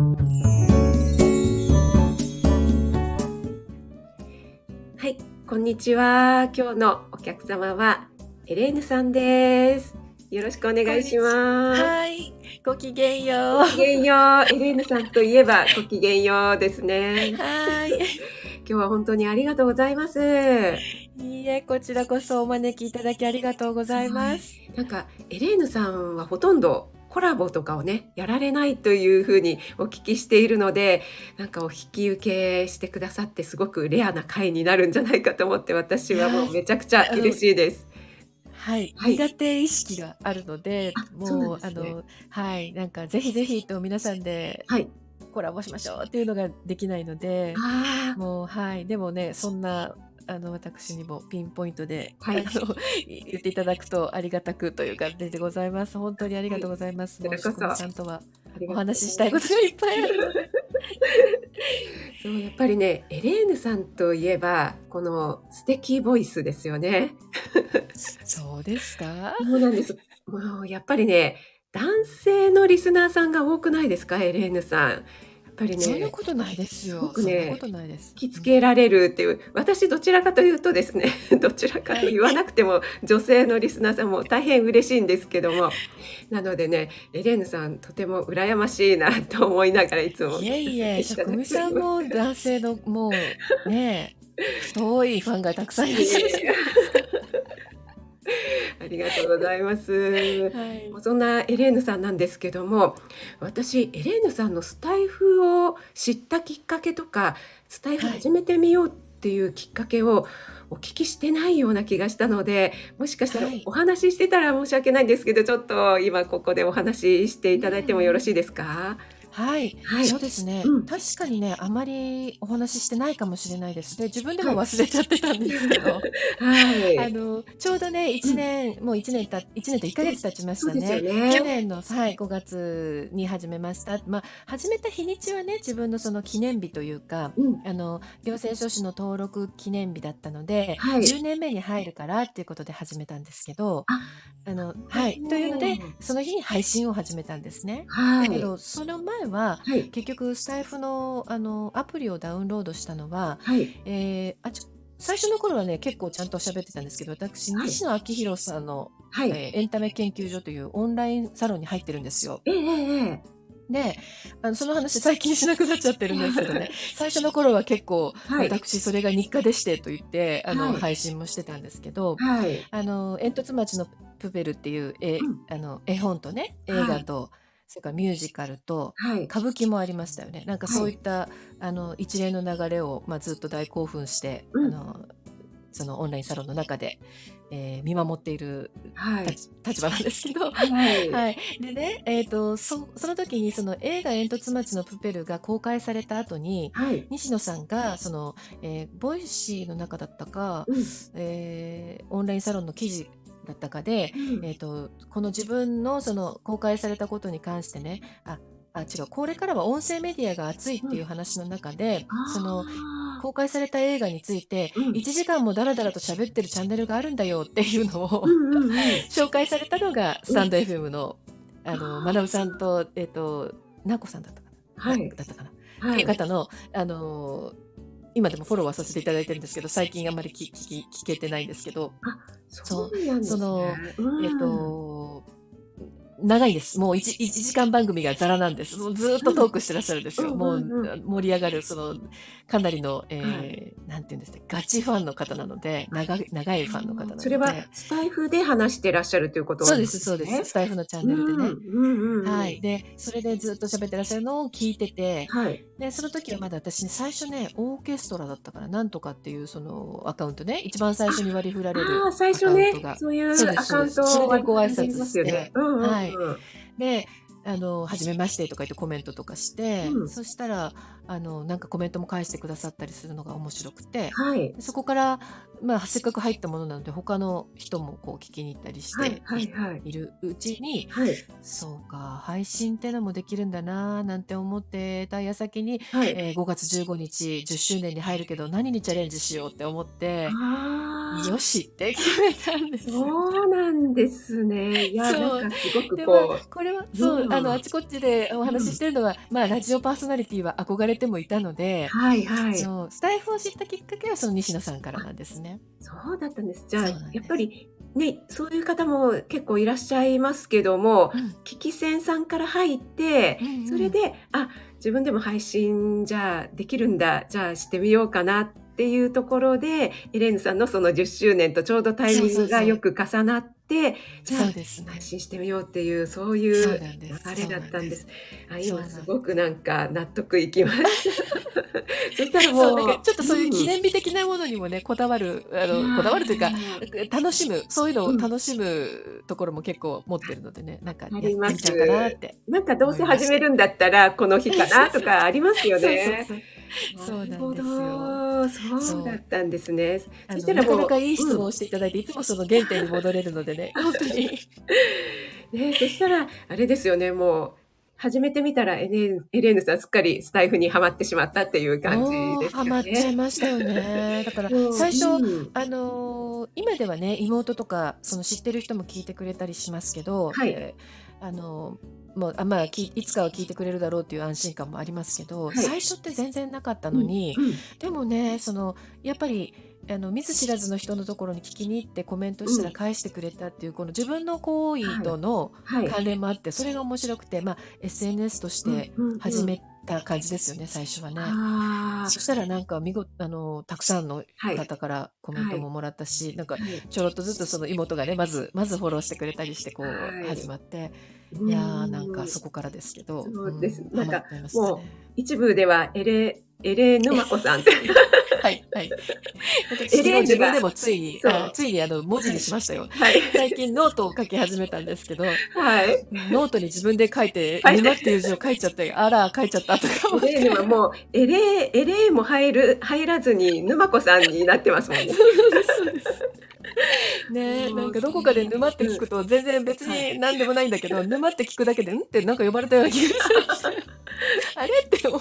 はい、こんにちは。今日のお客様はエレーヌさんです。よろしくお願いします。はい、ごきげんよう。ごきげんよう。エレーヌさんといえばごきげんようですね。はい。今日は本当にありがとうございます。いいえ、こちらこそお招きいただきありがとうございます。なんかエレーヌさんはほとんどコラボとかをねやられないというふうにお聞きしているのでなんかお引き受けしてくださってすごくレアな回になるんじゃないかと思って私はもうめちゃくちゃ嬉しいです。はい、はい。苦手意識があるので、もう、ね。あの、はい、なんかぜひぜひと皆さんではい。コラボしましょうっていうのができないので、あもう、はい、でもね、そんな、あの、私にもピンポイントで、はいあの、言っていただくとありがたくという感じでございます。本当にありがとうございます。はいもう、さんとはお話ししたいことがいっぱいあるので。そうやっぱりねエレーヌさんといえばこの素敵ボイスですよね。そうですか？そうなんです。もうやっぱりね男性のリスナーさんが多くないですか？エレーヌさん。ぱりそんなねことないですよ。すごくねそんなことないです。引きつけられるっていう私どちらかというとですね どちらかと言わなくても女性のリスナーさんも大変嬉しいんですけどもなのでねエレーヌさんとても羨ましいなと思いながらいつもいえいえ、職味さんも男性のもうね、太いファンがたくさんいらっしゃる。ありがとうございます。はい。そんなエレーヌさんなんですけども私エレーヌさんのスタイフを知ったきっかけとかスタイフ始めてみようっていうきっかけをお聞きしてないような気がしたのでもしかしたらはいお話ししてたら申し訳ないんですけどちょっと今ここでお話ししていただいてもよろしいですか、はい、はい。そうですね、うん。確かにね、あまりお話ししてないかもしれないです。で、自分でも忘れちゃってたんですけど、はい。あの、ちょうどね、1年、もう1年た、一年と1ヶ月経ちましたね。ね。去年の、はい、5月に始めました。まあ、始めた日にちはね、自分のその記念日というか、うん。あの、行政書士の登録記念日だったので、はい。10年目に入るからっていうことで始めたんですけど、ああの、はい。というので、その日に配信を始めたんですね。はい。だけど、その前は、はい。結局、スタイフの、あの、アプリをダウンロードしたのは、はい。えーあちょ最初の頃はね、結構ちゃんと喋ってたんですけど、私、はい。西野昭弘さんの、はい、えーエンタメ研究所というオンラインサロンに入ってるんですよ。ええええで、あのその話最近しなくなっちゃってるんですけどね、最初の頃は結構、はい。私、それが日課でしてと言って、あの、はい。配信もしてたんですけど、はい。あの、煙突町のプペルっていう絵、うん。あの絵本とね、映画と、それからミュージカルと、はい。歌舞伎もありましたよね。なんかはいそうい。った、あの一連の流れを、まあ、ずっと大興奮して、うん。あのそのオンラインサロンの中で、えー見守っているはい。立,、立場なんですけど。はい。はい、でね、えー、とそその時にその映画「煙突町のプペル」が公開された後にはい。西野さんがその、えーボイシーの中だったか、うん。えーオンラインサロンの記事だったかで、うん。えー、とこの自分のその公開されたことに関してねああ違うこれからは音声メディアが熱いっていう話の中で、そのあー。公開された映画についてうん。1時間もダラダラと喋ってるチャンネルがあるんだよっていうのを、うんうんうん。紹介されたのがスタンド FM の、あの、まなぶさんと、えっ、と、なこさんだったかな、はい。だったかな、はい。っていう方の、あのー今でもフォローはさせていただいてるんですけど、最近あんまり聞聞聞けてないんですけど、そうなんですね。そのうんえっ、と、長いです。もう 1, 1時間番組がザラなんです。ずーっとトークしてらっしゃるんですよ。うんもう盛り上がる、その、かなりの、えーはなんていうんですか、ガチファンの方なので、長い長いファンの方なので。それはスタイフで話してらっしゃるということそうです、そうです。スタイフのチャンネルでね。うんうんうんはい。。で、それでずっと喋ってらっしゃるのを聞いてて、はい。で、その時はまだ私ね、最初ね、オーケストラだったから、なんとかっていうそのアカウントね、一番最初に割り振られるああ、最初アカウンねトが、そういうアカウントそうですそれでご挨拶ありますよね。うんうんうんはいで、あの、はじめましてとか言ってコメントとかして、うん。そしたら、あの、なんかコメントも返してくださったりするのが面白くて、はい。そこから、まあ、せっかく入ったものなので、他の人もこう聞きに行ったりしはいてはいるうちに、はい。そうか、配信ってのもできるんだなぁなんて思ってた矢先に、はい。えー5月15日、10周年に入るけど何にチャレンジしようって思って。よしって決めたんです。そうなんですね。いや、そうなんかすごくここれは、そう、うんあの、あちこちでお話ししてるのは、まあ、ラジオパーソナリティは憧れてもいたので、はいはい。そう、スタイフを知ったきっかけはその西野さんからなんですね。そうだったんです。じゃあやっぱりね、そういう方も結構いらっしゃいますけども、うん聞き戦さんから入って、うんうんそれで、あ、自分でも配信じゃあできるんだ、じゃあしてみようかなっていうところで、エレーヌさんのその10周年とちょうどタイミングがよく重なって、じゃあそうですね。配信してみようっていう、そういそう流れだったんです。です今すごくなんか納得いきました。そしたらもそう、う、なんかちょっとそういう記ん念日的なものにもね、こだわる、あの、こだわるというか、楽しむ、そういうのを楽しむところも結構持ってるのでね、なんかやってみありますちゃうかなって。なんかどうせ始めるんだったらこの日かなとかありますよね。そうそうそうそうなんですよそうだったんですね。そしたらなかなかいい質問をしていただいて、いつもその原点に戻れるのでね、本当に。ね、そしたらあれですよね。もう始めてみたらエレエレーヌさんすっかりスタイフにはまってしまったっていう感じですよハマっちゃいね。ましたよね。だから 最初、うんあのー今ではね妹とかその知ってる人も聞いてくれたりしますけど、はいえーあのーもうあまあきい。つかは聞いてくれるだろうっていう安心感もありますけど、はい。最初って全然なかったのに、うんでもねそのやっぱりあの見ず知らずの人のところに聞きに行ってコメントしたら返してくれたっていう、この自分の行為とのはい。関連もあって、それが面白くて、まあ、SNS としてうんうんうん。始めた感じですよね、最初はね。そしたらなんか見事あのたくさんのはい方からコメントももらったし、なんかはい。ちょろっとずつその妹がねまずまずフォローしてくれたりしてこう、はい。始まっていやーなんかそこからですけど、そうです。ん。なんかも一部ではエレエレーヌマコさんって。は いはい。エ私レーヌがも自分でもついについにあの文字にしましたよ。はい。最近ノートを書き始めたんですけど。はい。ノートに自分で書いて「書い。て沼」っていう字を書いちゃってあら書いちゃったとか思っエレーヌはもうエレーエレーも入る入らずに沼子さんになってますもんね。ねえ、もう なんかどこかで沼って聞くと全然別に何でもないんだけど、沼って聞くだけで、ん？ってなんか呼ばれたような気がする。あれ？って思う。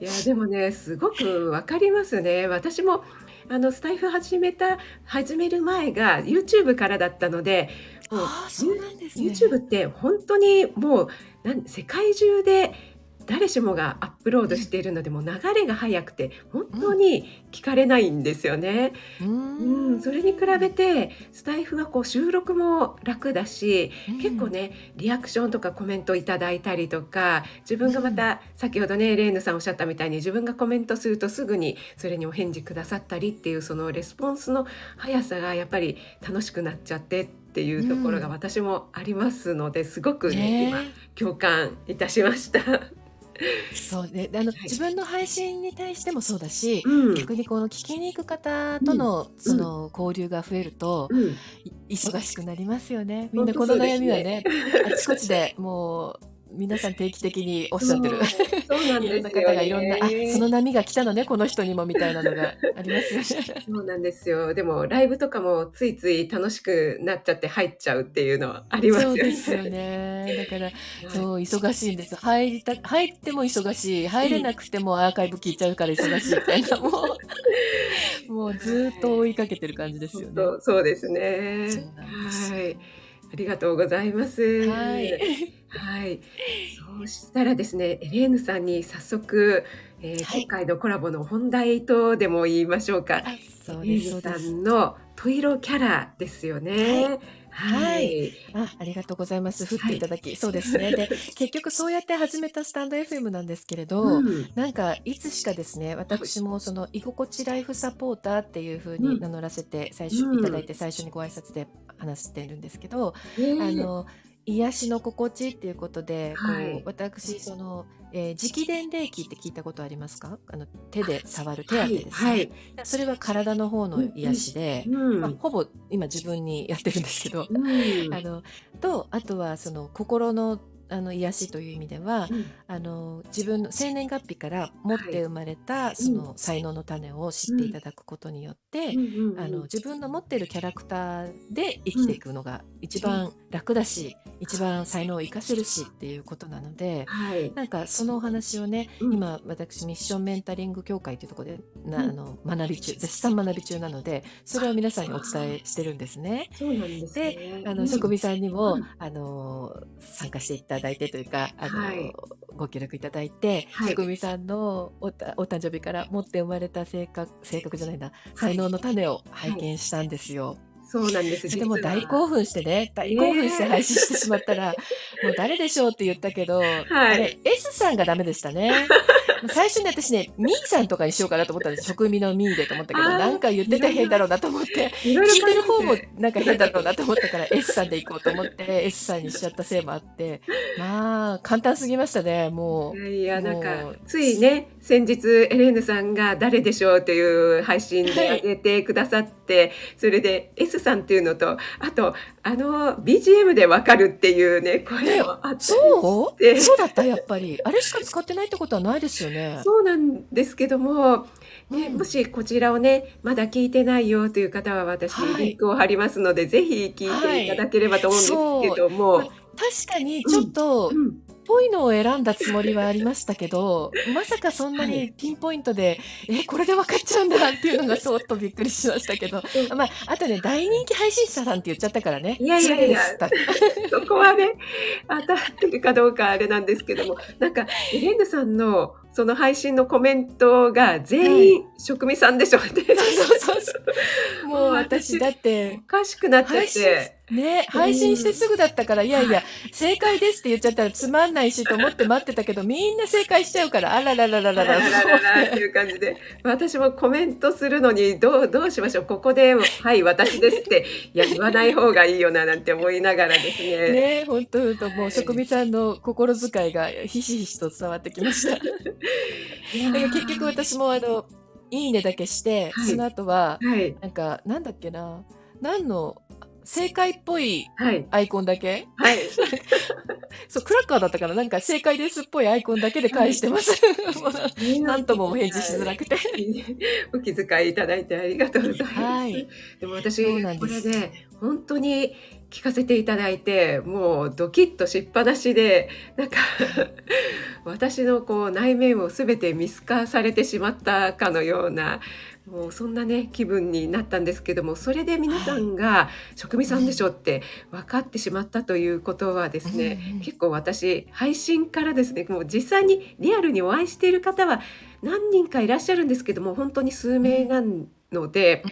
いやでもねすごくわかりますね。私もあのスタイフ始めた始める前が YouTube からだったので、もうああ、そうなんですね。YouTube って本当にもう世界中で誰しもがアップロードしているので、もう流れが速くて本当に聞かれないんですよね。うーうん、ん。それに比べてスタイフはこう収録も楽だし、結構ねリアクションとかコメントいただいたりとか自分がまた、先ほどねレーヌさんおっしゃったみたいに自分がコメントするとすぐにそれにお返事くださったりっていうそのレスポンスの速さがやっぱり楽しくなっちゃってっていうところがうん私もありますのですごくねね今共感いたしました。そうね。あの、い自分の配信に対してもそうだし、うん逆にこの聞きに行く方との、その交流が増えると、うんい忙しくなりますよね。みんなこの悩みはねね、あちこちでもう、皆さん定期的におっしゃってる。そうなんいろんなですよ方がいろんな、あ、ねその波が来たのね、この人にもみたいなのがありますよね。そうなんですよ。でもライブとかもついつい楽しくなっちゃって入っちゃうっていうのはありますよね。そうですよね。だから、はいそう、忙しいんです。入りた、入っても忙しい。入れなくてもアーカイブ聞いちゃうから忙しいみたいな、もう、もうずっと追いかけてる感じですよね。そうですね。はい。ありがとうございます。はい。はい。そうしたらですね、エレーヌさんに早速、えーはい今回のコラボの本題とでも言いましょうか。あそうエレです、そうです。ーヌさんのトイロキャラですよね。はい。あ、ありがとうございます。振っていただき、そうですね。で、結局そうやって始めたスタンド FM なんですけれど、うんなんかいつしかですね私もその居心地ライフサポーターっていう風に名乗らせて最初、うんいただいて最初にご挨拶で話してるんですけど、ねあの癒しの心地っていうことで、はい。こう私その、えー直伝霊気って聞いたことありますか？あの手で触る手当てですね、はい。それは体の方の癒しで、うん。まあ、ほぼ今自分にやってるんですけど、うん。あのとあとはその心のあの癒しという意味では、うん。あの自分の生年月日から持って生まれた、その才能の種を知っていただくことによって、うん。うんあの自分の持っているキャラクターで生きていくのが一番楽だし、一番才能を生かせるしっていうことなので。はい。なんかそのお話をね、うん。今私ミッションメンタリング協会というところでな、うん。あの学び中絶賛学び中なのでそれを皆さんにお伝えしてるんですね。そうなんですね。あの、うん。職味さんにも、うん。あの参加していただいてというか、あの、はい。ご協力いただいて、はい。職味さんのおたお誕生日から持って生まれた性格、性格じゃないな、はい。才能の種を拝見したんですよ。そうなんです。でも大興奮してね、大興奮して配信してしまったら、もう誰でしょうって言ったけど、あれ、S さんがダメでしたね。最初に私ね、ミーさんとかにしようかなと思ったんです。職味のミーでと思ったけど、なんか言ってて変だろうなと思って、いろいろ聞いてる方もなんか変だろうなと思ったから S さんで行こうと思って S さんにしちゃったせいもあって、まあ、簡単すぎましたね、もう。いやいや、なんもかう、ついね、先日、エレーヌさんが誰でしょうという配信で上げてくださって、それで S さんっていうのと、あと、あの、BGM でわかるっていうね、声もあって。そう？でそうだったやっぱり。あれしか使ってないってことはないですよね。そうなんですけども、ね、うん。もしこちらをね、まだ聞いてないよという方は私、はい。リンクを貼りますので、ぜひ聞いていただければと思うんですけども、はい。確かにちょっと、うんぽいのを選んだつもりはありましたけど、まさかそんなはにピンポイントで、え、これで分かっちゃうんだっていうのがそっとびっくりしましたけど、まあ、あとね、大人気配信者さんって言っちゃったからね。いやいやいや。そ こはね、当たってるかどうかあれなんですけども、なんか、エレンヌさんのその配信のコメントが全員、職味さんでしょって、そうそうそう。もう私だってお、かしくなっちゃって、ね、配信してすぐだったから、いやいや、正解ですって言っちゃったらつまんないしと思って待ってたけど、みんな正解しちゃうから、あららららららラララララっていう感じで、私もコメントするのに、どう、どうしましょう、ここで、はい、私ですって、いや、言わない方がいいよな、なんて思いながらですね。ね、本当本当もう職味さんの心遣いがひしひしと伝わってきました。結局私もあの、いいねだけして、はいその後は、はい、なんか、なんだっけな、何の、正解っぽいはい、アイコンだけ？はい。そう、クラッカーだったから、なんか正解ですっぽいアイコンだけで返してます。なんともお返事しづらくて。お気遣いいただいてありがとうございます。はいでも私これで本当に聞かせていただいてもうドキッとしっぱなしでなんか私のこう内面を全て見透かされてしまったかのようなもうそんなね気分になったんですけどもそれで皆さんが「職味さんでしょ」って分かってしまったということはですね、うんうん。結構私配信からですねもう実際にリアルにお会いしている方は何人かいらっしゃるんですけども本当に数名なので。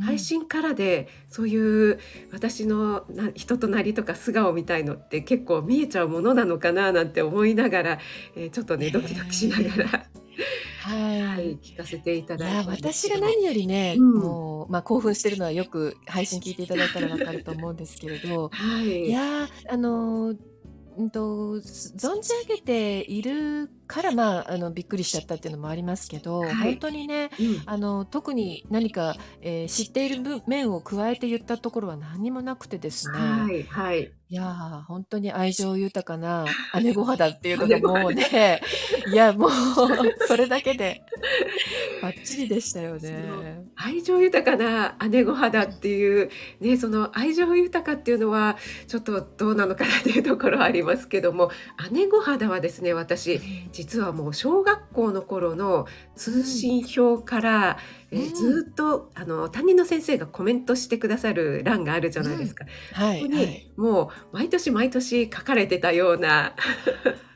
配信からでそういう私のな人となりとか素顔みたいのって結構見えちゃうものなのかななんて思いながら、えーちょっとねねドキドキしながら、はい。はい、聞かせていただいたんです私が何よりね、うん。もう、まあ、興奮してるのはよく配信聞いていただいたらわかると思うんですけれど。はい。いやーあのーうんと存じ上げているから、まあ、あのびっくりしちゃったっていうのもありますけど、はい。本当にねうん。あの特に何か、えー知っている分面を加えて言ったところは何にもなくてですね、はいはい。いやー本当に愛情豊かな 姉御肌っていうのが もうねいやもうそれだけでバッチリでしたよね。愛情豊かな姉御肌っていうねその愛情豊かっていうのはちょっとどうなのかなっていうところはありますけども姉御肌はですね私実はもう小学校の頃の通信表から、えーうんずっとあの担任の先生がコメントしてくださる欄があるじゃないですか。はい、ここに、はい、もう毎年毎年書かれてたような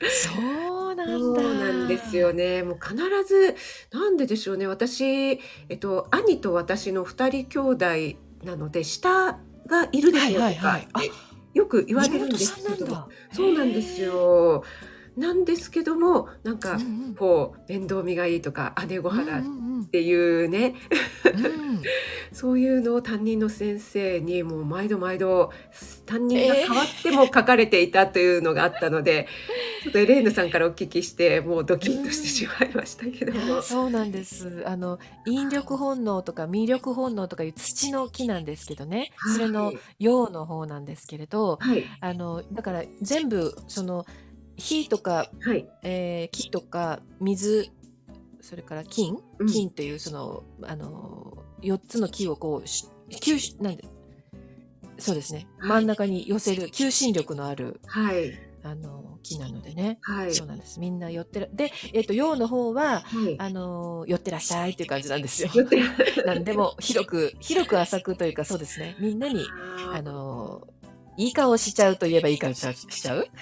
そうなんだ。そうなんですよね。もう必ずなんででしょうね。私えっと兄と私の二人兄弟なので下がいるでしょうとかはいはいはいよく言われるんですけど。そうなんですよ。なんですけどもなんかこう面倒見がいいとか姉御肌っていうね、そういうのを担任の先生にもう毎度毎度担任がえー。変わっても書かれていたというのがあったので、ちょっとエレーヌさんからお聞きしてもうドキッとしてしまいましたけども。そうなんです。あの引力本能とか魅力本能とかいう土の木なんですけどね。それのはい陽の方なんですけれど、はい。あのだから全部その火とか、はい。えー木とか水それから金？うん。金っていうその、あの4つの木をこうし吸しなんでそうですね。はい。真ん中に寄せる求心力のあるはい。あの木なのでね、はい。そうなんです。みんな寄ってらで、えっと陽の方ははい。あの寄ってらっしゃいっていう感じなんですよ。なんでも広く広く浅くというかそうですね。みんなにああのいい顔しちゃうと言えばいい顔しちゃう？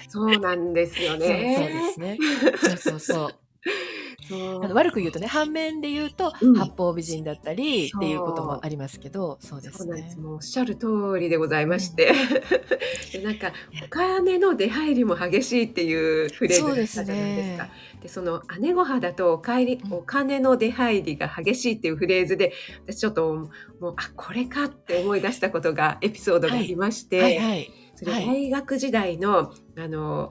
そうなんですよそう、そうでね。すね。そうそうそう。そう。あの悪く言うとね、反面で言うと、うん。八方美人だったりそうっていうこともありますけど、そうですね。もうおっしゃる通りでございまして。でなんか、お金の出入りも激しいっていうフレーズがあったじゃないですか。でその姉御肌とお帰りうん。お金の出入りが激しいっていうフレーズで私ちょっともうあこれかって思い出したことがエピソードがありまして、はい。はい。それはい大学時代のあの、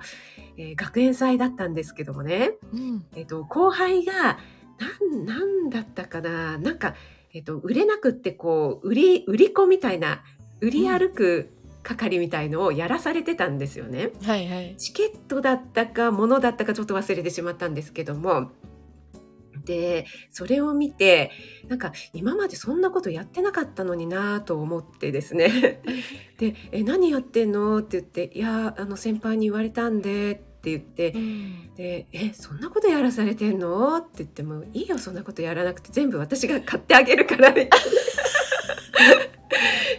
えー学園祭だったんですけどもね、うん。えっと後輩がなんなんだったかななんか、えっと売れなくってこう売り売り子みたいな売り歩く係みたいのをやらされてたんですよね。はいはい。チケットだったか物だったかちょっと忘れてしまったんですけどもでそれを見てなんか今までそんなことやってなかったのになと思ってですね で「え何やってんの?」って言って「いやあの先輩に言われたんで」って言ってうんで「えそんなことやらされてんの?」って言っても「いいよそんなことやらなくて全部私が買ってあげるから」みたいな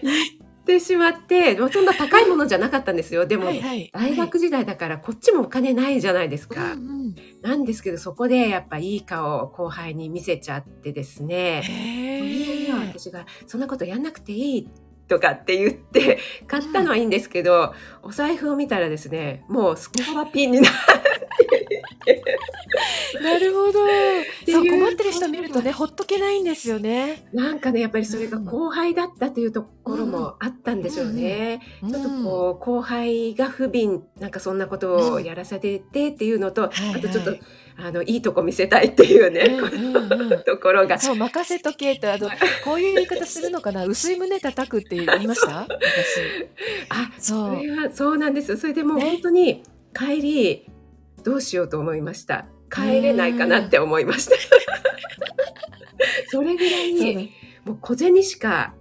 言ってしまってまあそんな高いものじゃなかったんですよでも、はいはい。大学時代だからこっちもお金ないじゃないですか。うんうんなんですけどそこでやっぱいい顔を後輩に見せちゃってですね。へいやえ。私がそんなことやんなくていいとかって言って買ったのはいいんですけど、お財布を見たらですねもうスコラピンにな なるほど。ていうそう、困ってる人見るとね、ほっとけないんですよね。なんかねやっぱりそれが後輩だったというところもあったんでしょうね。うん。ちょっとこう後輩が不憫なんかそんなことをやらされてっていうのと、はいあとちょっと、はいあのいいとこ見せたいっていうね、うんうんうん。ところが。そう、任せとけと、あの、こういう言い方するのかな？薄い胸叩くって言いました？私。あそそうれはそうなんです。よそれでもうね。本当に帰りどうしようと思いました？帰れないかなって思いました。それぐらいもう小銭しかん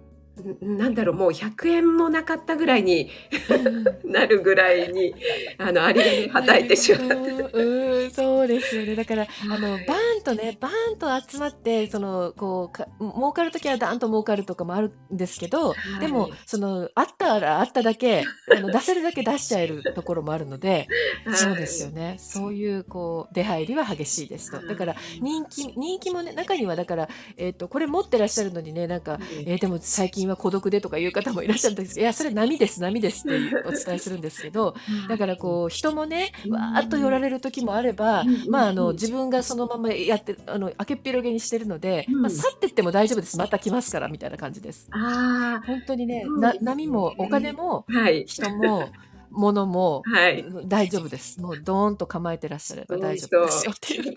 なんだろうもう100円もなかったぐらいになるぐらいにあのありがねはたいてしまって。うんうん、そうですよね。だから、あの、バーンとね、バーンと集まって、その、こう、か儲かるときはダーンと儲かるとかもあるんですけど、はい。でも、その、あったらあっただけ、あの、出せるだけ出しちゃえるところもあるので、そうですよね。そういう、こう、出入りは激しいですと。だから、人気、人気もね、中には、だから、えっ、と、これ持ってらっしゃるのにね、なんか、えーでも最近は孤独でとかいう方もいらっしゃるんですけど、いや、それ波です、波ですってお伝えするんですけど、だからこう、人もね、うん。わーっと寄られる時もあればうん、まあ、あの、うん。自分がそのままやって、あの、開けっぴろげにしてるので、うん。まあ、去ってっても大丈夫です。また来ますから、みたいな感じです。あ本当にね、な波もお金もあはい。人も物もはい。大丈夫です。もうドーンと構えてらっしゃれば大丈夫ですよっていう。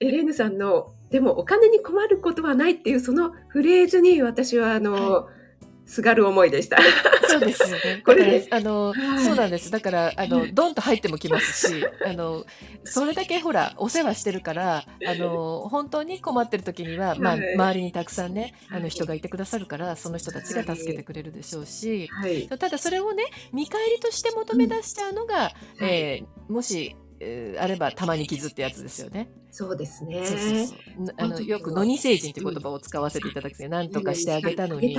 エレーヌさんの「でもお金に困ることはない」っていうそのフレーズに私はあの、すがる思いでした。そうですよね。これあの、はい。そうなんです。だから、あの、ドンと入ってもきますし、あの、それだけほら、お世話してるから、あの、本当に困ってる時には、まあ、はい。周りにたくさんね、あの、はい。人がいてくださるから、その人たちが助けてくれるでしょうし、はい、ただそれをね、見返りとして求め出しちゃうのが、うん。えーもし、えーあれば、たまに傷ってやつですよね。そうですね。そうそうそう。なあの、よく、野に成人って言葉を使わせていただくんですけど、なんとかしてあげたのに、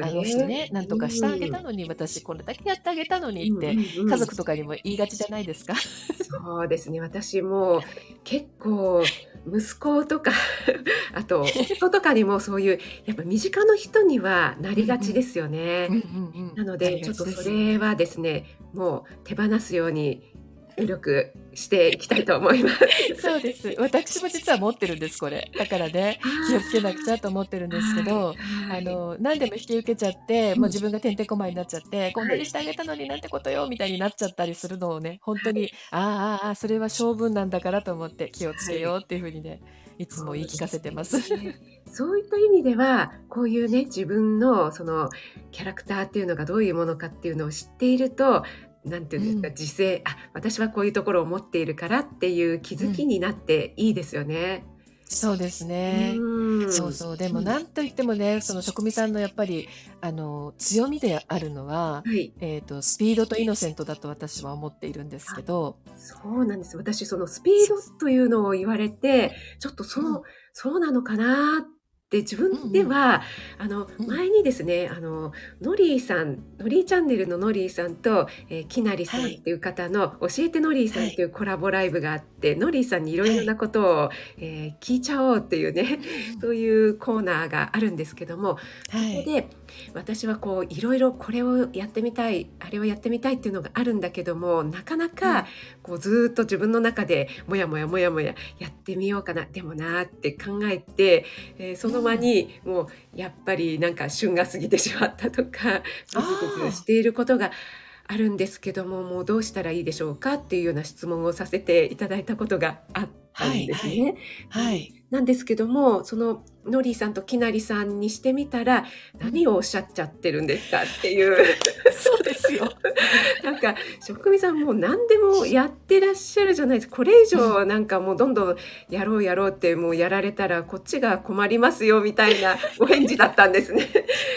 あの人ね、なんとかしてあげたのに、私これだけやってあげたのにって、家族とかにも言いがちじゃないですか。そうですね私も結構息子とか あと夫とかにもそういうやっぱ身近な人にはなりがちですよね。なのでちょっとそれはですねもう手放すように努力していきたいと思います。そうです。私も実は持ってるんです、これ。だからね、気をつけなくちゃと思ってるんですけど、あの、何でも引き受けちゃって、もう自分がてんてんこまいになっちゃって、こんなにしてあげたのになんてことよ、みたいになっちゃったりするのをね、本当に、ああ、ああ、それは性分なんだからと思って気をつけようっていうふうにね、いつも言い聞かせてます。そういった意味ではこういうね自分のそのキャラクターっていうのがどういうものかっていうのを知っているとなんていうんですか、うん。自制あ私はこういうところを持っているからっていう気づきになっていいですよね。そうですね。うん。そうそう。でも、なんといってもね、その職味さんのやっぱり、あの、強みであるのは、はい。えっ、と、スピードとイノセントだと私は思っているんですけど、そうなんです。私そのスピードというのを言われてちょっとそう、うん。そうなのかなっって自分では、あのうん。前にですねあのノリーさんノリーチャンネルのノリーさんと、えー、きなりさんっていう方の「教えてノリーさん」っていうコラボライブがあって、ノリーさんにいろいろなことを、えー聞いちゃおうっていうねそういうコーナーがあるんですけども、はい。そこで私はこういろいろこれをやってみたいあれをやってみたいっていうのがあるんだけどもなかなうん。かこうずーっと自分の中でもやもやもやもややってみようかなでもなーって考えて、えーその間にもうやっぱりなんか旬が過ぎてしまったとかぐずぐずしていることがあるんですけどももうどうしたらいいでしょうかっていうような質問をさせていただいたことがあったんですね。はい。なんですけどもそのノリーさんときなりさんにしてみたら何をおっしゃっちゃってるんですかっていう そうですよ。なんか職味さんもう何でもやってらっしゃるじゃないです。かこれ以上なんかもうどんどんやろうやろうってもうやられたらこっちが困りますよみたいな お返事だったんですね。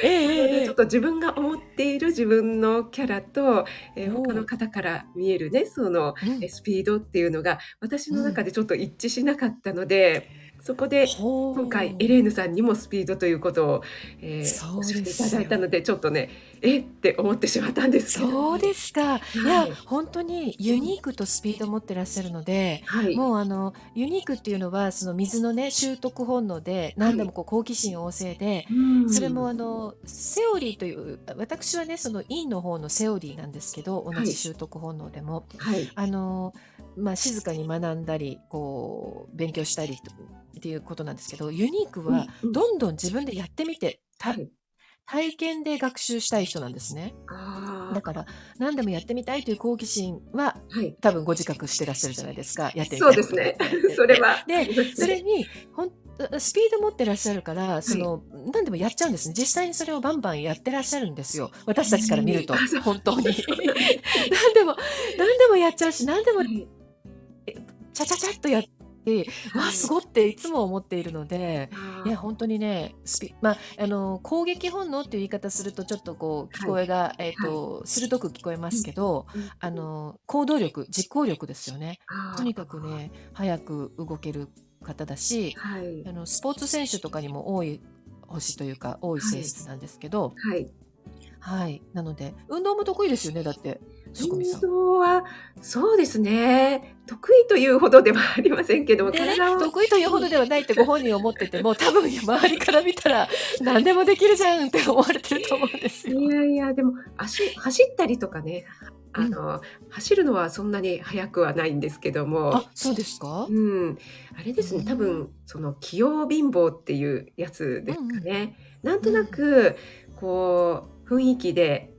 ええちょっと自分が思っている自分のキャラと、えー他の方から見えるねそのうん。えスピードっていうのが私の中でちょっと一致しなかったので、そこで今回エレーヌさんにもスピードということを、えーそうおっしゃっていただいたのでちょっとねえっ？て思ってしまったんですけど。そうですか。いはい。や、本当にユニークとスピード持ってらっしゃるので、はい。もうあの、ユニークっていうのは、その水のね、習得本能で、何でもこう好奇心旺盛で、うん。それもあの、セオリーという、私はね、その陰の方のセオリーなんですけど、同はい。じ習得本能でも、はい。あの、まあ、静かに学んだり、こう、勉強したりっていうことなんですけど、ユニークは、どんどん自分でやってみて、たはい体験で学習したい人なんですね。あだから、何でもやってみたいという好奇心は、ーはい多分ご自覚してらっしゃるじゃないですか。やってみたいそうですねそれはでそれに、ほん、スピード持ってらっしゃるから、その、何でもやっちゃうんですね。実際にそれをバンバンやってらっしゃるんですよ。私たちから見ると本当に。何でも、何でもやっちゃうし、何でもはいちゃちゃちゃっとやって、わあ、すごいっていつも思っているので、いや、本当にね、スピ、まあ、あの、攻撃本能っていう言い方すると、ちょっとこう、聞こえが、えっ、と、鋭く聞こえますけど、うん。あの、行動力、実行力ですよね。とにかくね、早く動ける方だし、はい。あの、スポーツ選手とかにも多い星というか、多い。性質なんですけど、はい。はい。なので、運動も得意ですよね、だって。運動はそうですね。得意というほどではありませんけども、体を得意というほどではないってご本人思ってても、多分周りから見たら何でもできるじゃんって思われてると思うんですよ。いやいやでも足走ったりとかねあの、走るのはそんなに速くはないんですけども。あ、そうですか？うん、あれですね多分その器用貧乏っていうやつですかね、なんとなくこう雰囲気で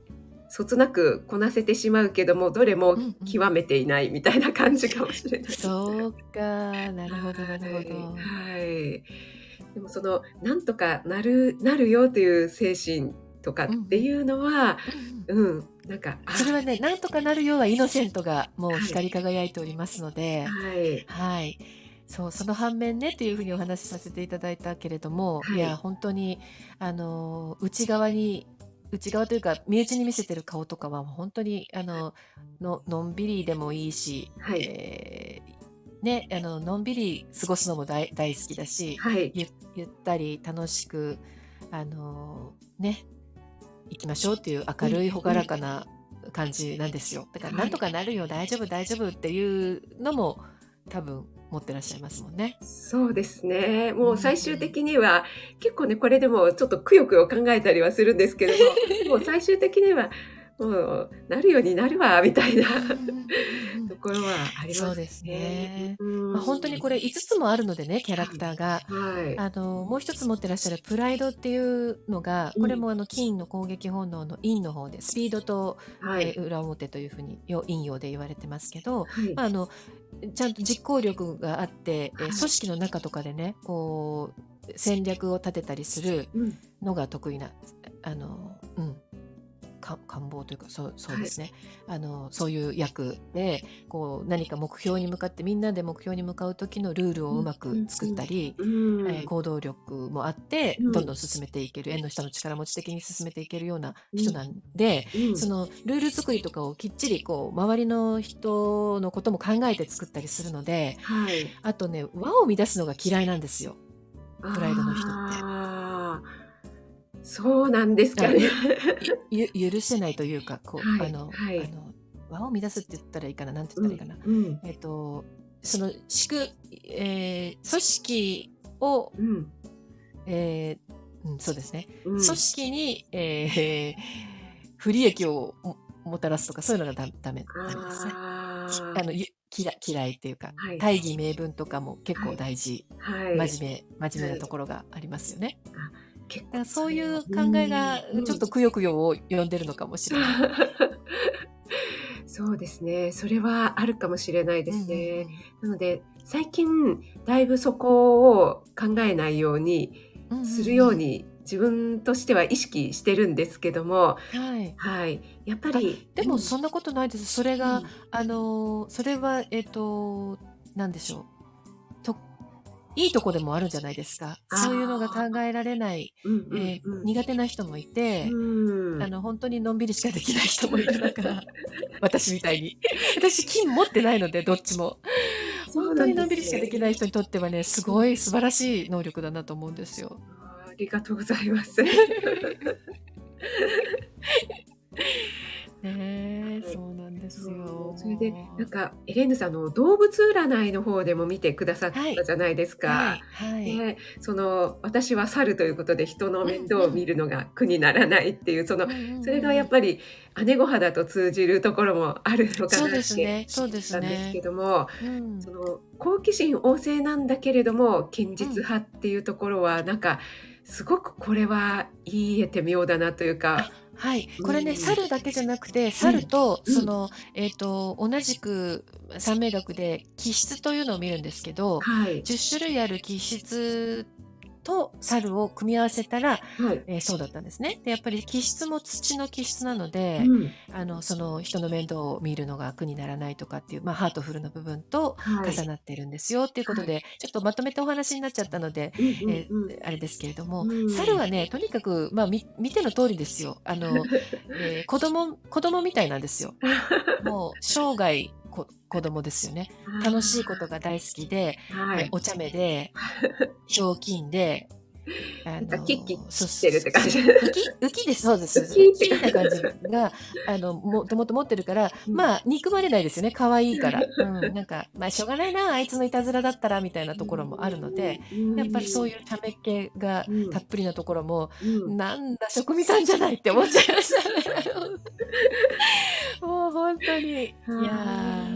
そつなくこなせてしまうけどもどれも極めていないみたいな感じかもしれない。そうか、なるほど、なるほど。はい。でもそのなんとかなるなるよという精神とかっていうのは、うんうんうん、なんかあそれはね、なんとかなるようはイノセントがもう光り輝いておりますので、はい。はい。そう、その反面ねっていうふうにお話しさせていただいたけれども、はいい、や、本当に、あの、内側に、内側というか、身内に見せてる顔とかは、本当に、あの、の、のんびりでもいいし、はいえーね、あの、のんびり過ごすのも大大好きだし、はい。ゆゆったり楽しく、あのね、行きましょうっていう明るい朗らかな感じなんですよ。だから、はいなんとかなるよ、大丈夫、大丈夫っていうのも多分持ってらっしゃいますもんね。そうですね。もう最終的には、結構ね、これでもちょっとくよくよ考えたりはするんですけども、もう最終的には、もう、なるようになるわ、みたいなところはありますね。そうですね。うまあ、本当にこれ5つもあるのでね、キャラクターが。はい。あの、もう一つ持ってらっしゃるプライドっていうのが、これもあの、金の攻撃本能の陰の方で、スピードと、はい。えー裏表というふうに、よ陰陽で言われてますけど、まあ、あのちゃんと実行力があって、え組織の中とかでねこう戦略を立てたりするのが得意なあの、うん、か官房というかそうそうですね、あのそういう役でこう何か目標に向かってみんなで目標に向かう時のルールをうまく作ったり、うん。えー行動力もあって、うん。どんどん進めていける縁の下の力持ち的に進めていけるような人なんで、うん。そのルール作りとかをきっちりこう周りの人のことも考えて作ったりするのではい。あとね和を乱すのが嫌いなんですよ。プライドの人って。あそうなんですかね。許せないというか、こう、はい、あの、はい、あの、和を乱すって言ったらいいかな、なんて言ったらいいかな。うんうん、えっ、と、その、しく、えー、組織を、うん、えー、うん、そうですね。うん、組織に、えー、不利益をもたらすとか、そういうのがだダメなんですね。あの嫌嫌いっていうか、はい、大義名分とかも結構大事、はい、真面目真面目なところがありますよね。はい、だからそういう考えがちょっとくよくよを呼んでるのかもしれない。そうですね。それはあるかもしれないですね。うん、なので最近だいぶそこを考えないようにするように自分としては意識してるんですけども、はい、はい、やっぱりでもそんなことないです。それが、うん、あのそれはえっ、ー、となんでしょう。といいとこでもあるんじゃないですか。そういうのが考えられない、え苦手な人もいて、うん、あの本当にのんびりしかできない人もいるから、私みたいに。私金持ってないのでどっちも。本当にのんびりしかできない人にとってはね、すごい素晴らしい能力だなと思うんですよ。りがとうございます。ね。そうなんですよ。それでなんかエレーヌさんの動物占いの方でも見てくださったじゃないですか。はい。はい。はい、その私は猿ということで人の面倒を見るのが苦にならないっていうそのそれがやっぱり姉御肌と通じるところもあるのかなって思ったんですけども、そ、ねその好奇心旺盛なんだけれども堅実派っていうところはなんか、うんすごくこれは言えて妙だなというか。はい。これね、猿だけじゃなくて、猿と、その、えっ、と、同じく三名学で気質というのを見るんですけど、はい、10種類ある気質と猿を組み合わせたら、はい、えー、そうだったんですね。で、やっぱり気質も土の気質なので、うん、あの、その人の面倒を見るのが苦にならないとかっていう、まあ、ハートフルの部分と重なってるんですよっていうことで、はい、ちょっとまとめてお話になっちゃったので、うんうんえー、あれですけれども、うん、猿はね、とにかく、まあ、見ての通りですよ。あの、えー、子供、子供みたいなんですよ。もう、生涯、子供ですよね。楽しいことが大好きで、はい、お茶目で、ひょうきんで、あのキッキしてるって感じ。浮き、浮きです、そうです。浮きな感じが、あの、もともと持ってるから、うん、まあ、憎まれないですよね。可愛いから。うん、なんか、まあ、しょうがないな、あいつのいたずらだったら、みたいなところもあるので、やっぱりそういうためっ気がたっぷりなところも、うん、なんだ、職味さんじゃないって思っちゃいましたね。もう本当に。いや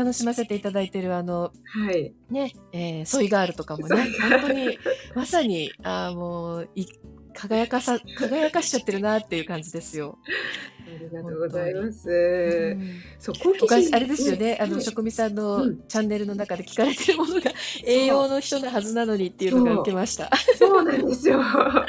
楽しませていただいてるあの、はい。ね、えー、ソイガールとかもね、本当に、まさに、あもう、い、輝かさ、輝かしちゃってるなっていう感じですよ。ありがとうございます。うん、そう、好奇心。あれですよね、うん、あの、職味さんのチャンネルの中で聞かれてるものが、栄養の人のはずなのにっていうのが受けました。そうなんですよ。あ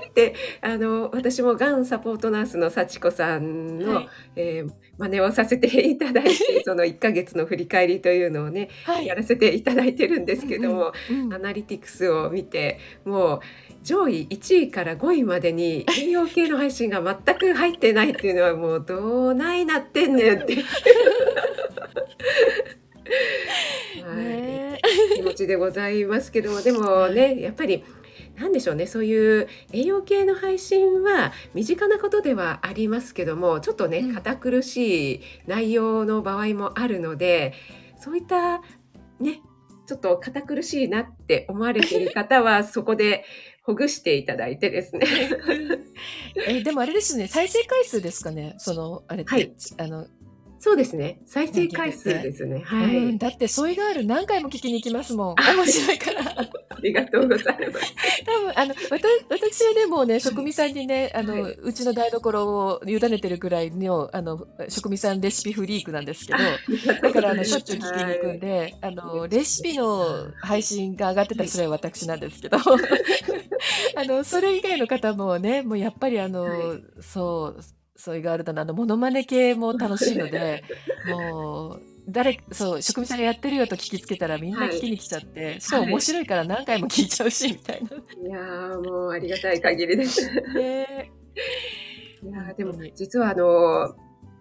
れって、あの、私もがんサポートナースの幸子さんの、はい、えー、真似をさせていただいて、その1ヶ月の振り返りというのをね、はい、やらせていただいてるんですけども、うんうん、アナリティクスを見て、もう、上位1位から5位までに栄養系の配信が全く入ってないっていうのはもうどないなってんねんって。はい、気持ちでございますけどもでもねやっぱり何でしょうねそういう栄養系の配信は身近なことではありますけどもちょっとね堅苦しい内容の場合もあるのでそういったねちょっと堅苦しいなって思われている方はそこでほぐしていただいてですね。え、でもあれですね、再生回数ですかね、その、あれって、はい、あの、そうですね。再生回数ですね。はい、うん。だって、ソイガール何回も聞きに行きますもん。面白いから。ありがとうございます。多分、あの、私はね、もうね、職味さんにね、あの、はい、うちの台所を委ねてるぐらいの、あの、職味さんレシピフリークなんですけど、だから、あの、しょっちゅう聞きに行くんで、はい、あの、レシピの配信が上がってたらそれは私なんですけど、あの、それ以外の方もね、もうやっぱりあの、そう、そういうガールだな、あの、モノマネ系も楽しいので、もう、誰、そう、職務さんがやってるよと聞きつけたらみんな聞きに来ちゃって、はい、しかも面白いから何回も聞いちゃうし、みたいな。いやー、もうありがたい限りです。ねいやでも実はあの、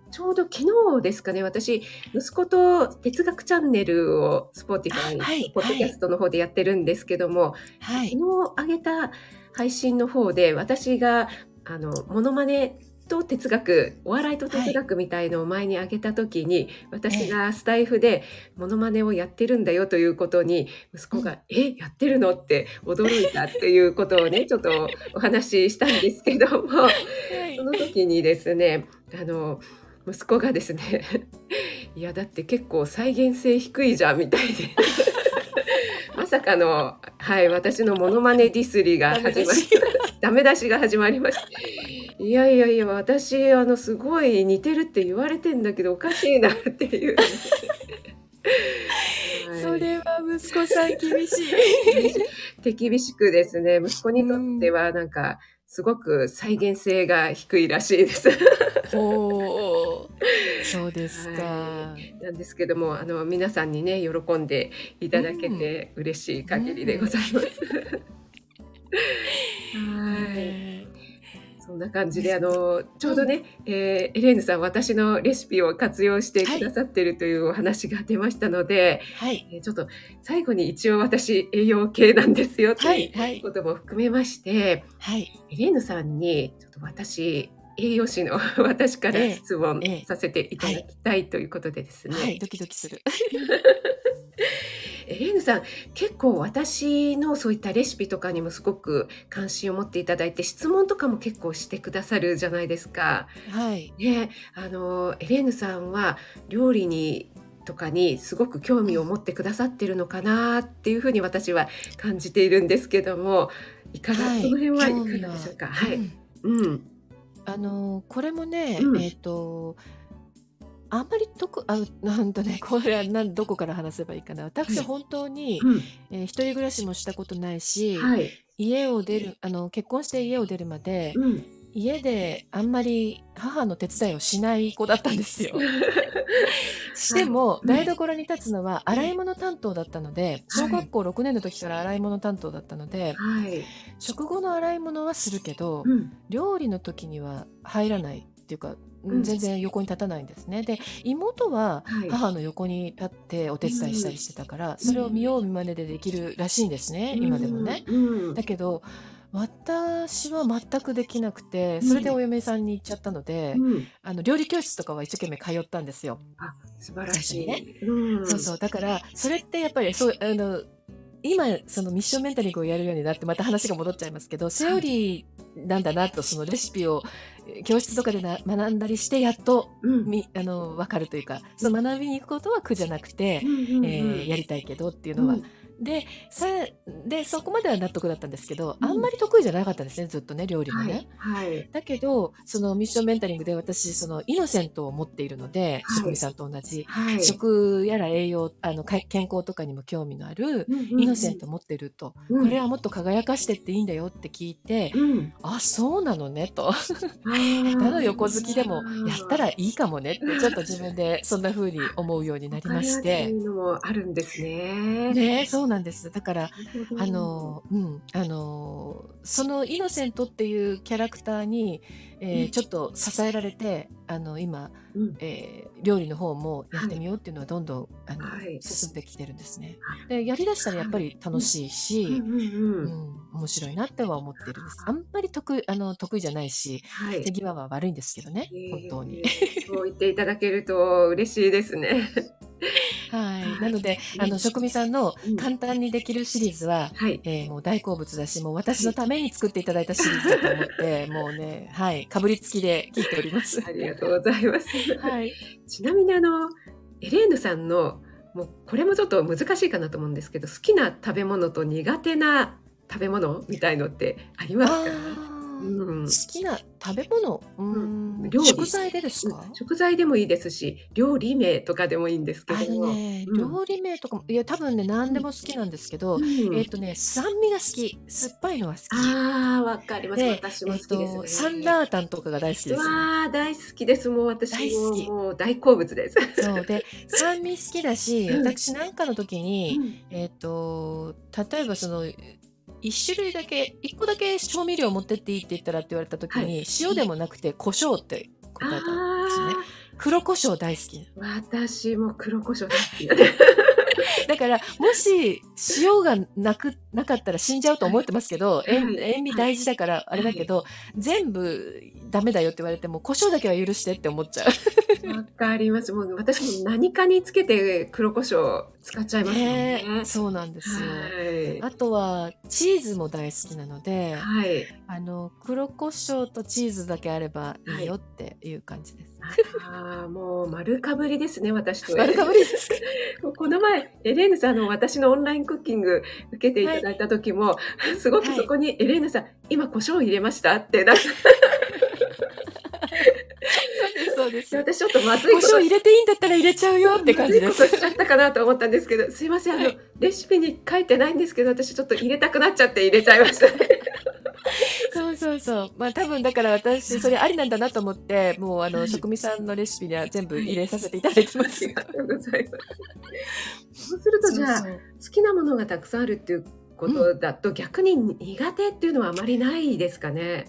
ちょうど昨日ですかね、私、息子と哲学チャンネルを Spotify、はい、ポッドキャストの方でやってるんですけども、はい。昨日上げた配信の方で、私が、あの、モノマネと哲学、お笑いと哲学みたいのを前に上げた時に、私がスタイフでモノマネをやってるんだよということに、息子が、え、やってるのって驚いたっていうことをね、ちょっとお話ししたんですけども、はいその時にですね、あの、息子がですね、いや、だって結構再現性低いじゃんみたいで。まさかの、はい、私のモノマネディスリが始まり、ダメ出しが始まりました。いやいやいや、私、あの、すごい似てるって言われてんだけど、おかしいなっていう。は いそれは息子さん厳しい。手厳しくですね、息子にとってはなんか、すごく再現性が低いらしいです。ほう。そうですか。なんですけども、あの、皆さんにね、喜んでいただけて嬉しい限りでございます。はい。ねそんな感じで、あの、ちょうどね、えーエレーヌさん、私のレシピを活用してくださってるというお話が出ましたので、はい。えーちょっと最後に一応私、栄養系なんですよ、とはいうい。ことも含めまして、はい。エレーヌさんに、ちょっと私、栄養士の 私からええ質問ええさせていただきたいということでですね。はい。ドキドキする。エレーヌさん、結構私のそういったレシピとかにもすごく関心を持っていただいて、質問とかも結構してくださるじゃないですか。はい。ね、あの、エレーヌさんは料理に、とかにすごく興味を持ってくださってるのかなっていうふうに私は感じているんですけども、いかが、はいその辺はいかがでしょうか？はい。うんうん。あのこれもね、うんえっ、とあんまりどこあなんとね これはなんどこから話せばいいかな私はい本当に、うん。えー一人暮らしもしたことないし、はい。家を出るあの結婚して家を出るまで、うん。家であんまり母の手伝いをしない子だったんですよ。しても、うん台所に立つのは洗い物担当だったので、はい小学校6年の時から洗い物担当だったので、はい。食後の洗い物はするけど、うん。料理の時には入らないっていうか、うん全然横に立たないんですね。で妹ははい。母の横に立ってお手伝いしたりしてたから、それを見よう見まねでできるらしいんですね、今でもね。うん。だけど私は全くできなくてそれでお嫁さんに行っちゃったので、うん。あの料理教室とかは一生懸命通ったんですよ。あ、素晴らしい。最初うん。そうそうだからそれってやっぱりそうあの今そのミッションメンタリングをやるようになってまた話が戻っちゃいますけどセオリーなんだなとそのレシピをえー教室とかでな学んだりしてやっとうん。みあの分かるというかその学びに行くことは苦じゃなくて、うんうんえーやりたいけどっていうのは、うんでさでそこまでは納得だったんですけど、うんあんまり得意じゃなかったんですねずっとね料理もね。はい。はい。だけどそのミッションメンタリングで私そのイノセントを持っているので、はいさんと同じ、はい。食やら栄養あのか健康とかにも興味のあるイノセント持ってると、うんこれはもっと輝かしてっていいんだよって聞いて、うん。あそうなのねと他他の横好きでもやったらいいかもねってちょっと自分でそんな風に思うようになりまして。いうのもあるんですね。ねそうなんですだからあの、うん、あの、そのイノセントっていうキャラクターに、えーうんちょっと支えられて、あの、今、うんえー料理の方もやってみようっていうのはどんどん、あの、はい進んできてるんですねあ。で、やりだしたらやっぱり楽しいし、うん面白いなっては思ってるんです。あんまり得意、あの、得意じゃないし、はい手。際は悪いんですけどね、本当に。えー。そう言っていただけると嬉しいですね。はい。なので、あの、職味さんのうん簡単にできるシリーズは、はい。えーもう大好物だし、もう私のために作っていただいたシリーズだと思って、もうね、はい、かぶりつきで聞いております。ありがとうございます。はい。ちなみにあのエレーヌさんのもうこれもちょっと難しいかなと思うんですけど好きな食べ物と苦手な食べ物みたいのってありますか？好きな食べ物、うーん、料理。食材でですか、食材でもいいですし料理名とかでもいいんですけあども。のね、うん。料理名とかも、いや、多分ね、何でも好きなんですけど、うん。えっ、とね、酸味が好き、酸っぱいのが好き。ああわかります。で、私もえっ、好きです、ね。と、サンラータンとかが大好きです、ね。わあ大好きです。もう私大好き。ももう大好物です。そう。で 酸味好きだし、うん。私なんかの時に、えっ、と例えばその一種類だけ一個だけ調味料持ってっていいって言ったらって言われた時に、塩でもなくて胡椒って答えたんですね。黒胡椒大好き。私も黒胡椒大好き だから、もし塩がなく、なかったら死んじゃうと思ってますけど、塩塩味大事だからあれだけど、全部ダメだよって言われても、胡椒だけは許してって思っちゃう。わかります。もう私も何かにつけて黒胡椒使っちゃいますね。ねそうなんですよ。はい、あとは、チーズも大好きなので、はい、あの、黒胡椒とチーズだけあればいいよっていう感じです。ああ、もう丸かぶりですね、私と。丸かぶりですか？この前、エレーヌさんの私のオンラインクッキング受けていただいた時も、はい、すごくそこに、エレーヌさん、今胡椒入れましたって、なんかそうです。私ちょっとまずい胡椒入れていいんだったら入れちゃうよって感じです。しちゃったかなと思ったんですけど、すいません、あの、レシピに書いてないんですけど、私ちょっと入れたくなっちゃって入れちゃいましたね。そうそう。まあ多分だから私、それありなんだなと思って、もうあの、職味さんのレシピには全部入れさせていただいてます。ありがとうございます。そうするとじゃあ、好きなものがたくさんあるっていうことだと、逆に苦手っていうのはあまりないですかね。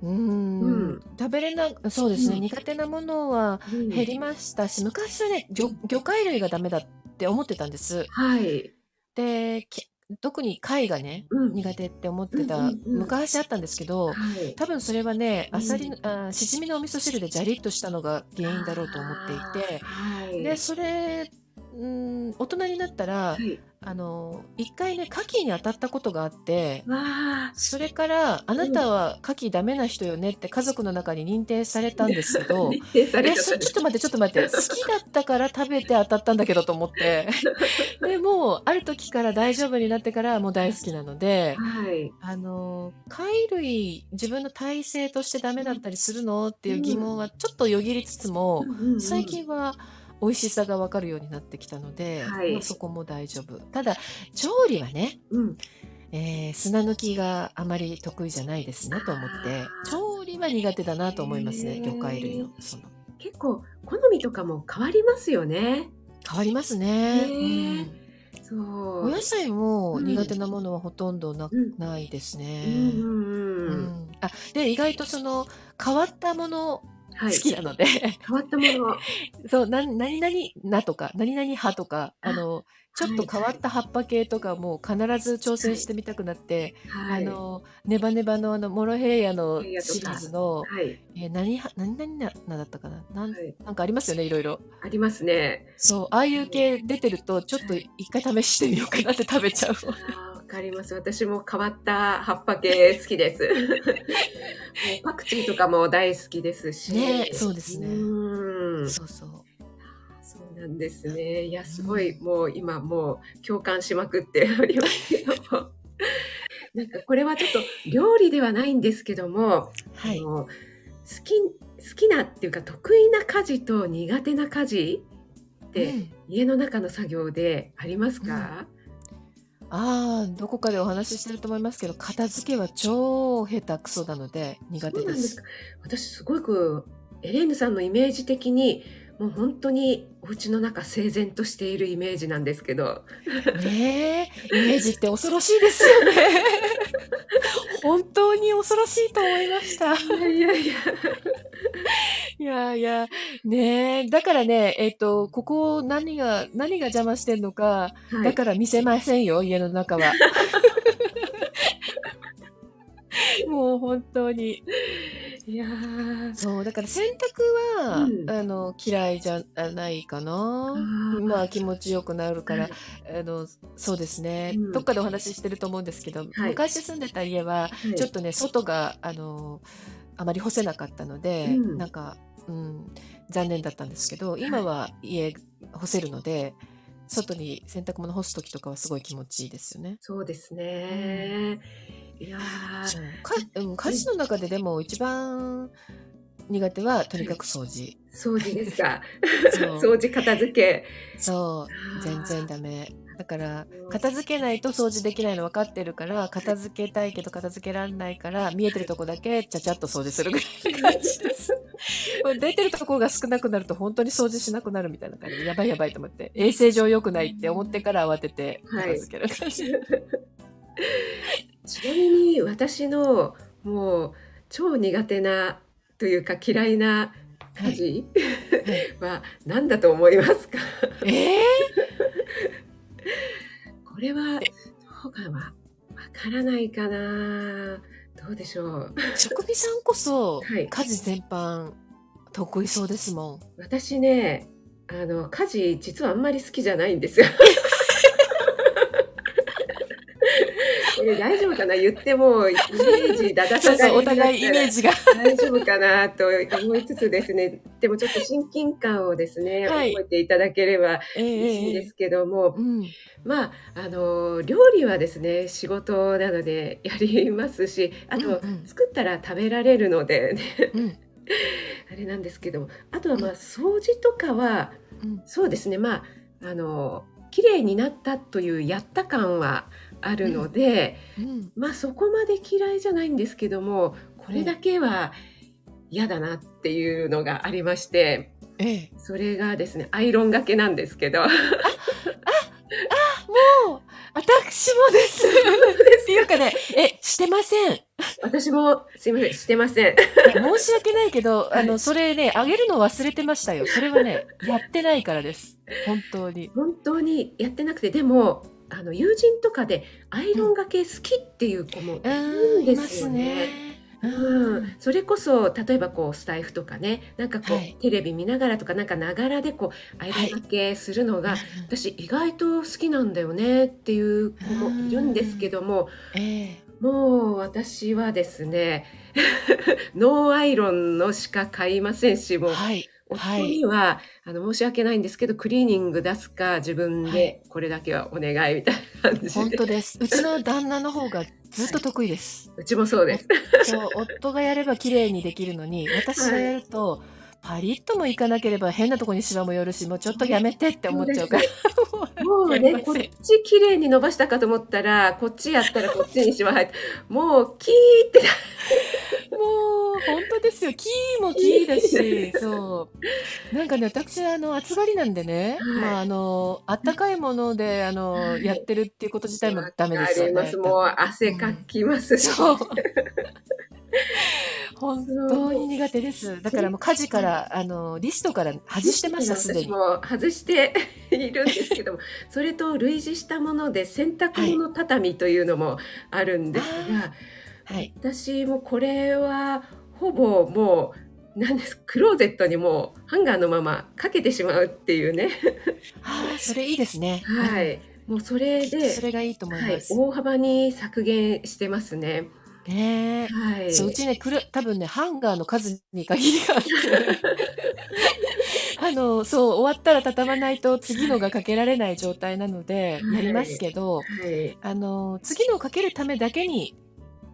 うん、食べれなそうですね、うん、苦手なものは減りましたし、昔はね魚魚介類がダメだって思ってたんです。はい。で特に貝がね、うん、苦手って思ってた、昔あったんですけど、はい、多分それはねあさり、あしじみのお味噌汁でジャリッとしたのが原因だろうと思っていて、はい、でそれうん大人になったら、はい、あの一回ね牡蠣に当たったことがあってそれからあなたは牡蠣ダメな人よねって家族の中に認定されたんですけど ちょっと待ってちょっと待って好きだったから食べて当たったんだけどと思って。でもある時から大丈夫になってからもう大好きなので、はい、あの貝類自分の体勢としてダメだったりするの？っていう疑問はちょっとよぎりつつも、最近は。美味しさが分かるようになってきたので、はい、まあ、そこも大丈夫。ただ、調理はね、うん、えー、砂抜きがあまり得意じゃないですねと思って、調理は苦手だなと思いますね、魚介類の。その。結構、好みとかも変わりますよね。変わりますね。うん。そう。お野菜も苦手なものはほとんどな,、ないですね。あで意外とその変わったもの好きなので、変わったもの。そう、な、何々なとか、何々派とか、あの、ちょっと変わった葉っぱ系とかも必ず挑戦してみたくなって、はい、あの、ネバネバのあの、モロヘイヤのシリーズの、はい、えー、何、何々なだったかな？なん、はい、なんかありますよね、いろいろ。ありますね。そう、ああいう系出てると、ちょっと一回試してみようかなって食べちゃう。かります。私も変わった葉っぱ系好きです。パクチーとかも大好きですし。ね、そうですね。うそうそう。そうなんですね。いや、すごい、もう今もう共感しまくっておりますけども。なんかこれはちょっと料理ではないんですけども、はい、好き好きなっていうか得意な家事と苦手な家事って、うん、家の中の作業でありますか、うんああ、どこかでお話ししてると思いますけど、片付けは超下手くそなので苦手です。す私すごくエレーヌさんのイメージ的にもう本当にお家の中整然としているイメージなんですけど。ねえ、イメージって恐ろしいですよね。本当に恐ろしいと思いました。いやいやいや。いやねえ、だからね、えっ、と、ここ何が、何が邪魔してんのか、はい、だから見せませんよ、家の中は。もう本当に。いやそう、だから洗濯は、うん、あの、嫌いじゃないかな。まあ気持ちよくなるから、はい、あの、そうですね、うん、どっかでお話ししてると思うんですけど、はい、昔住んでた家は、ちょっとね、外が、あの、あまり干せなかったので、うん、なんか、うん、残念だったんですけど、今は家干せるので、外に洗濯物干す時とかはすごい気持ちいいですよね。そうですね。いやか家事の中ででも一番苦手はとにかく掃除。掃除ですか？掃除片付け。そう、全然ダメ。だから片付けないと掃除できないの分かってるから片付けたいけど片付けられないから見えてるとこだけちゃちゃっと掃除するぐらいの感じです。出てるところが少なくなると本当に掃除しなくなるみたいな感じでやばいやばいと思って衛生上良くないって思ってから慌てて片付ける感じ。はいちなみに私のもう超苦手なというか嫌いな家事は 何だと思いますか？ええ！これはえどうかな、わからないかな。どうでしょう。職人さんこそ、はい。家事全般得意そうですもん。私ね、あの家事実はあんまり好きじゃないんですよ。これ大丈夫かな？言ってもイメージだだ下がりになっ互いイメージが。大丈夫かなと思いつつですね、でもちょっと親近感をですね、はい。覚えていただければええええええ。嬉しいんですけども、うん。まあ、あの、料理はですね、仕事なのでやりますし、あうんとうん。作ったら食べられるのでね、うん。あれなんですけども、あとは、まあ、うん。掃除とかは、うん。そうですね、まあ、あの、綺麗になったというやった感はあるのうん。で、うん。ま、そこまで嫌いじゃないんですけども、これだええ。けは嫌だなっていうのがありまして、ええ。それがですね、アイロンがけなんですけど。あ、あ、あ、もう、私もです。って？いうかね、え、してません。私もすいません、してません。申し訳ないけど、あの、はい。それね、あげるの忘れてましたよ。それはね、やってないからです。本当に。本当にやってなくて、でも、あの、友人とかでアイうん。ロンがけ好きっていう子もういるーん、でますすよね。ね。ううん。ん。それこそ、例えばこうスタイフとかね、なんかこうはい。テレビ見ながらとか、なんかながらでこうアイロはい。ンがけするのが、うんうん。私意外と好きなんだよねっていうう子もいるんです。けども、ええ。もう私はですね、ノーアイロンのしか買いませんし、もうはい。は夫い。には、あの、申し訳ないんですけど、クリーニング出すか、自分はい。でこれだけはお願いみたいな感じで。とです。うちの旦那の方がずっとはい。得意です。うちもそうでおす。そう、夫がやれば綺麗にできるのに、私がはい。やると、パリッともいかなければ変なとこにシワも寄るし、もうちょっとやめてって思っちゃうから、す。ももうね、こっ。ち綺麗に伸ばしたかと思ったら、こっちやったらこっちにシワ入って、もうキーってなもう、ほんとですよ。キーもキキーだーし、そう。なんかね、私、あの、暑がりなんでね、まあ、はい。あの、あったかいもので、あの、はい。やってるっていうこと自体もわダメです。すよね、多もう分。汗かうん。きますし。そう。本。当に苦手です。だからでもう家事かはい。ら、あの、リストから外リしてました、すでに。私も外しているんですけども、それと類似したもので、洗濯はい。物畳というのもあるんですが、はい。私もこれはほぼもう、なんですクローゼットにもうハンガーのままかけてしまうっていうね。ああ、それいいですね。うん。はい。もうそれきっとそでれがいいと思いはい、ます。大幅に削減してますね。ねはえ。そう、うい。ちね、くる多分ね、ハンガーの数に限りがあって。あの、そう、終わったら畳まないと次のがかけられない状態なので、やりますはい。けど、はい。あの、次のをかけるためだけに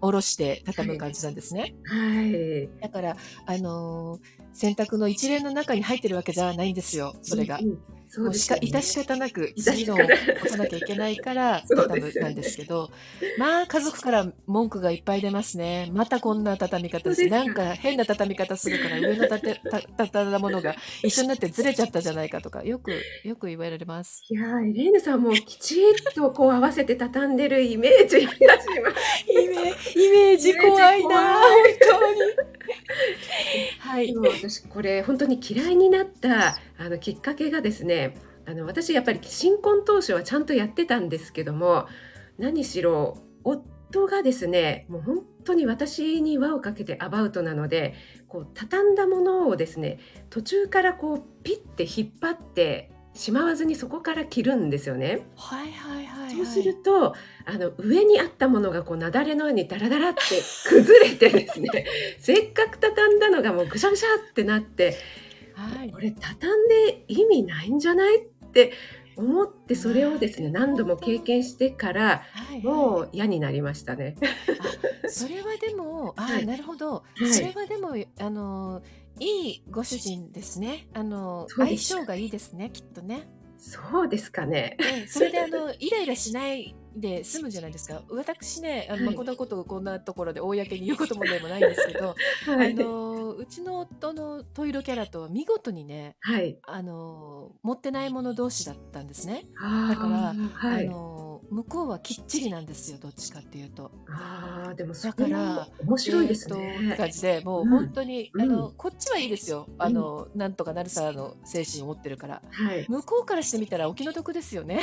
下ろしては畳むい。感じなんですね。はい。だから、あの、洗濯の一連の中に入ってるわけじゃないんですよ、それが。うんうん。そうですよ致しね。方なく致次のをし方ない。干さなきゃいけないから畳むなんですけど、まあ、家族から文句がいっぱい出ますね。またこんな畳み方して、なんか。か変な畳み方するから上のたて、た、畳んだものが一緒になってずれちゃったじゃないかとか、よく、よく言われます。いやー、エレーヌさんもきちっとこう合わせて畳んでるイメージ。イメ、ージ怖いな。本当に。はい。でも私これ本当に嫌いになったあのきっかけがですねあの私やっぱり新婚当初はちゃんとやってたんですけども何しろ夫がですねもう本当に私に輪をかけてアバウトなのでこう畳んだものをですね途中からこうピッて引っ張ってしまわずにそこから切るんですよね。はいはいはいそうすはい。るとあの上にあったものがこう雪崩のようにダラダラって崩れてですね せっかく畳んだのがもうぐしゃぐしゃってなってはい。これ畳んで意味ないんじゃないって思ってそれをですね何度も。経験してからはいはい。もう嫌になりましたね。あ、それはでも、ああ、はい、なるほど。はい、それはでも、あの、いいご主人ですね。あの、相。性がいいですね、きっとね。そうですかね。ええ、それであの、イライラしないで済むじゃないですか。私ね、あの、まあ、はい、こんなことをこんなところで公に言うこともでもないんですけど、はあい、の、うちの夫のトイロキャラとは見事にね、はい。あの、持ってない者同士だったんですね。だあから、あ、の、向こうはきっちりなんですよどっちかっていうと。ああでもそだから面白いですえー。感じでもううん本当に、うんあのこっちはいいですよあの、なんとかなるさの精神を持ってるからはい。向こうからしてみたらお気の毒ですよね。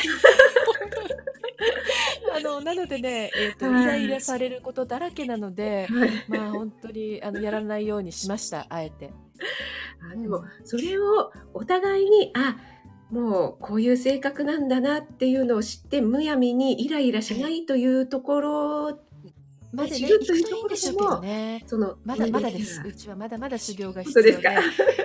あのなのでね、えーとはいイライラされることだらけなので、はい。まあ本当にあのやらないようにしましたあえて。あでもそれをお互いにあもうこういう性格なんだなっていうのを知ってむやみにイライラしないというところまだね知るというところね。そのまだまだでねす。うちはまだまだ修行が必要でか？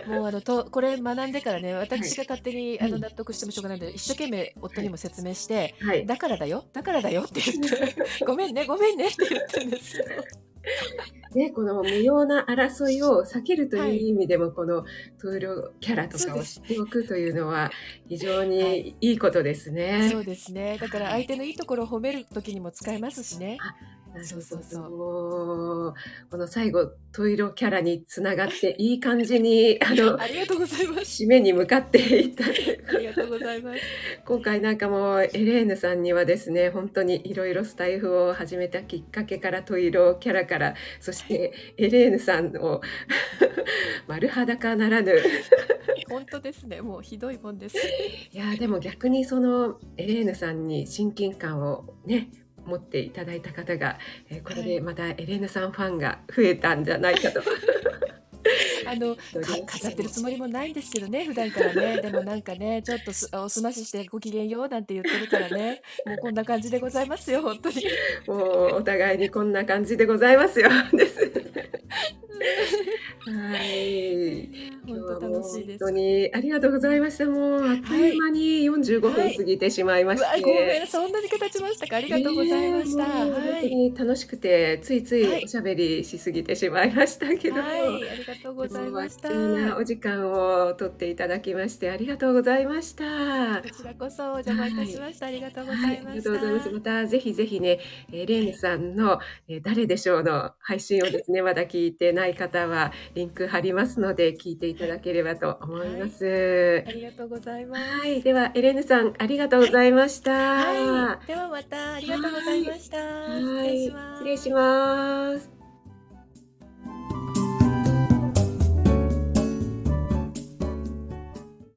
もうあのとこれ学んでからね、私が勝手に、はいあの納得してもしょうがないので、一生懸命夫にも説明して、はい。だからだよ、だからだよって言って、ごめんね、ごめんねって言ってるんですよ。ね、この無用な争いを避けるとはいいう意味でも、このトイロキャラとかを知っておくというのは非常にいいことですね。そうですね。だから相手のいいところを褒めるときにも使えますしね。そうそうそうこの最後トイロキャラにつながっていい感じに あのありがとうございます。締めに向かっていったありがとうございます。今回なんかもうエレーヌさんにはですね本当にいろいろスタイフを始めたきっかけからトイロキャラからそしてエレーヌさんを 丸裸ならぬ本当ですね。もうひどいもんです。いやーでも逆にそのエレーヌさんに親近感をね持っていただいた方が、えーこれでまたエレーヌさんファンが増えたんじゃないかと。あの か飾ってるつもりもないんですけどね、普段からね。でもなんかね、ちょっとすおすまししてご機嫌ようなんて言ってるからね、もうこんな感じでございますよ、本当に。もうお互いにこんな感じでございますよ。です。はい。今日は本当楽しいです。本当にありがとうございました。もうあっという間に45分過ぎてしまいまして。ごめん、そんなに経ちましたか。ありがとうございました。ねえもう本当はい。に楽しくてついつはいいおしゃべりしすぎてしまいましたけども。はい、ありがとうございました。お時間を取っていただきましてありがとうございました。こちらこそお邪魔いたしました。ありがとうござはいい、あました。りがとうございます。またぜひぜひね、えーレーヌさんの、えー誰でしょうの配信をですね、まだ聞いてない方はリンク貼りますので聞いていただければと思います。ありがとうございます。はい、ではエレーヌさんありがとうございました。はい、ではまたありがとうございました。はい失礼します。失礼します。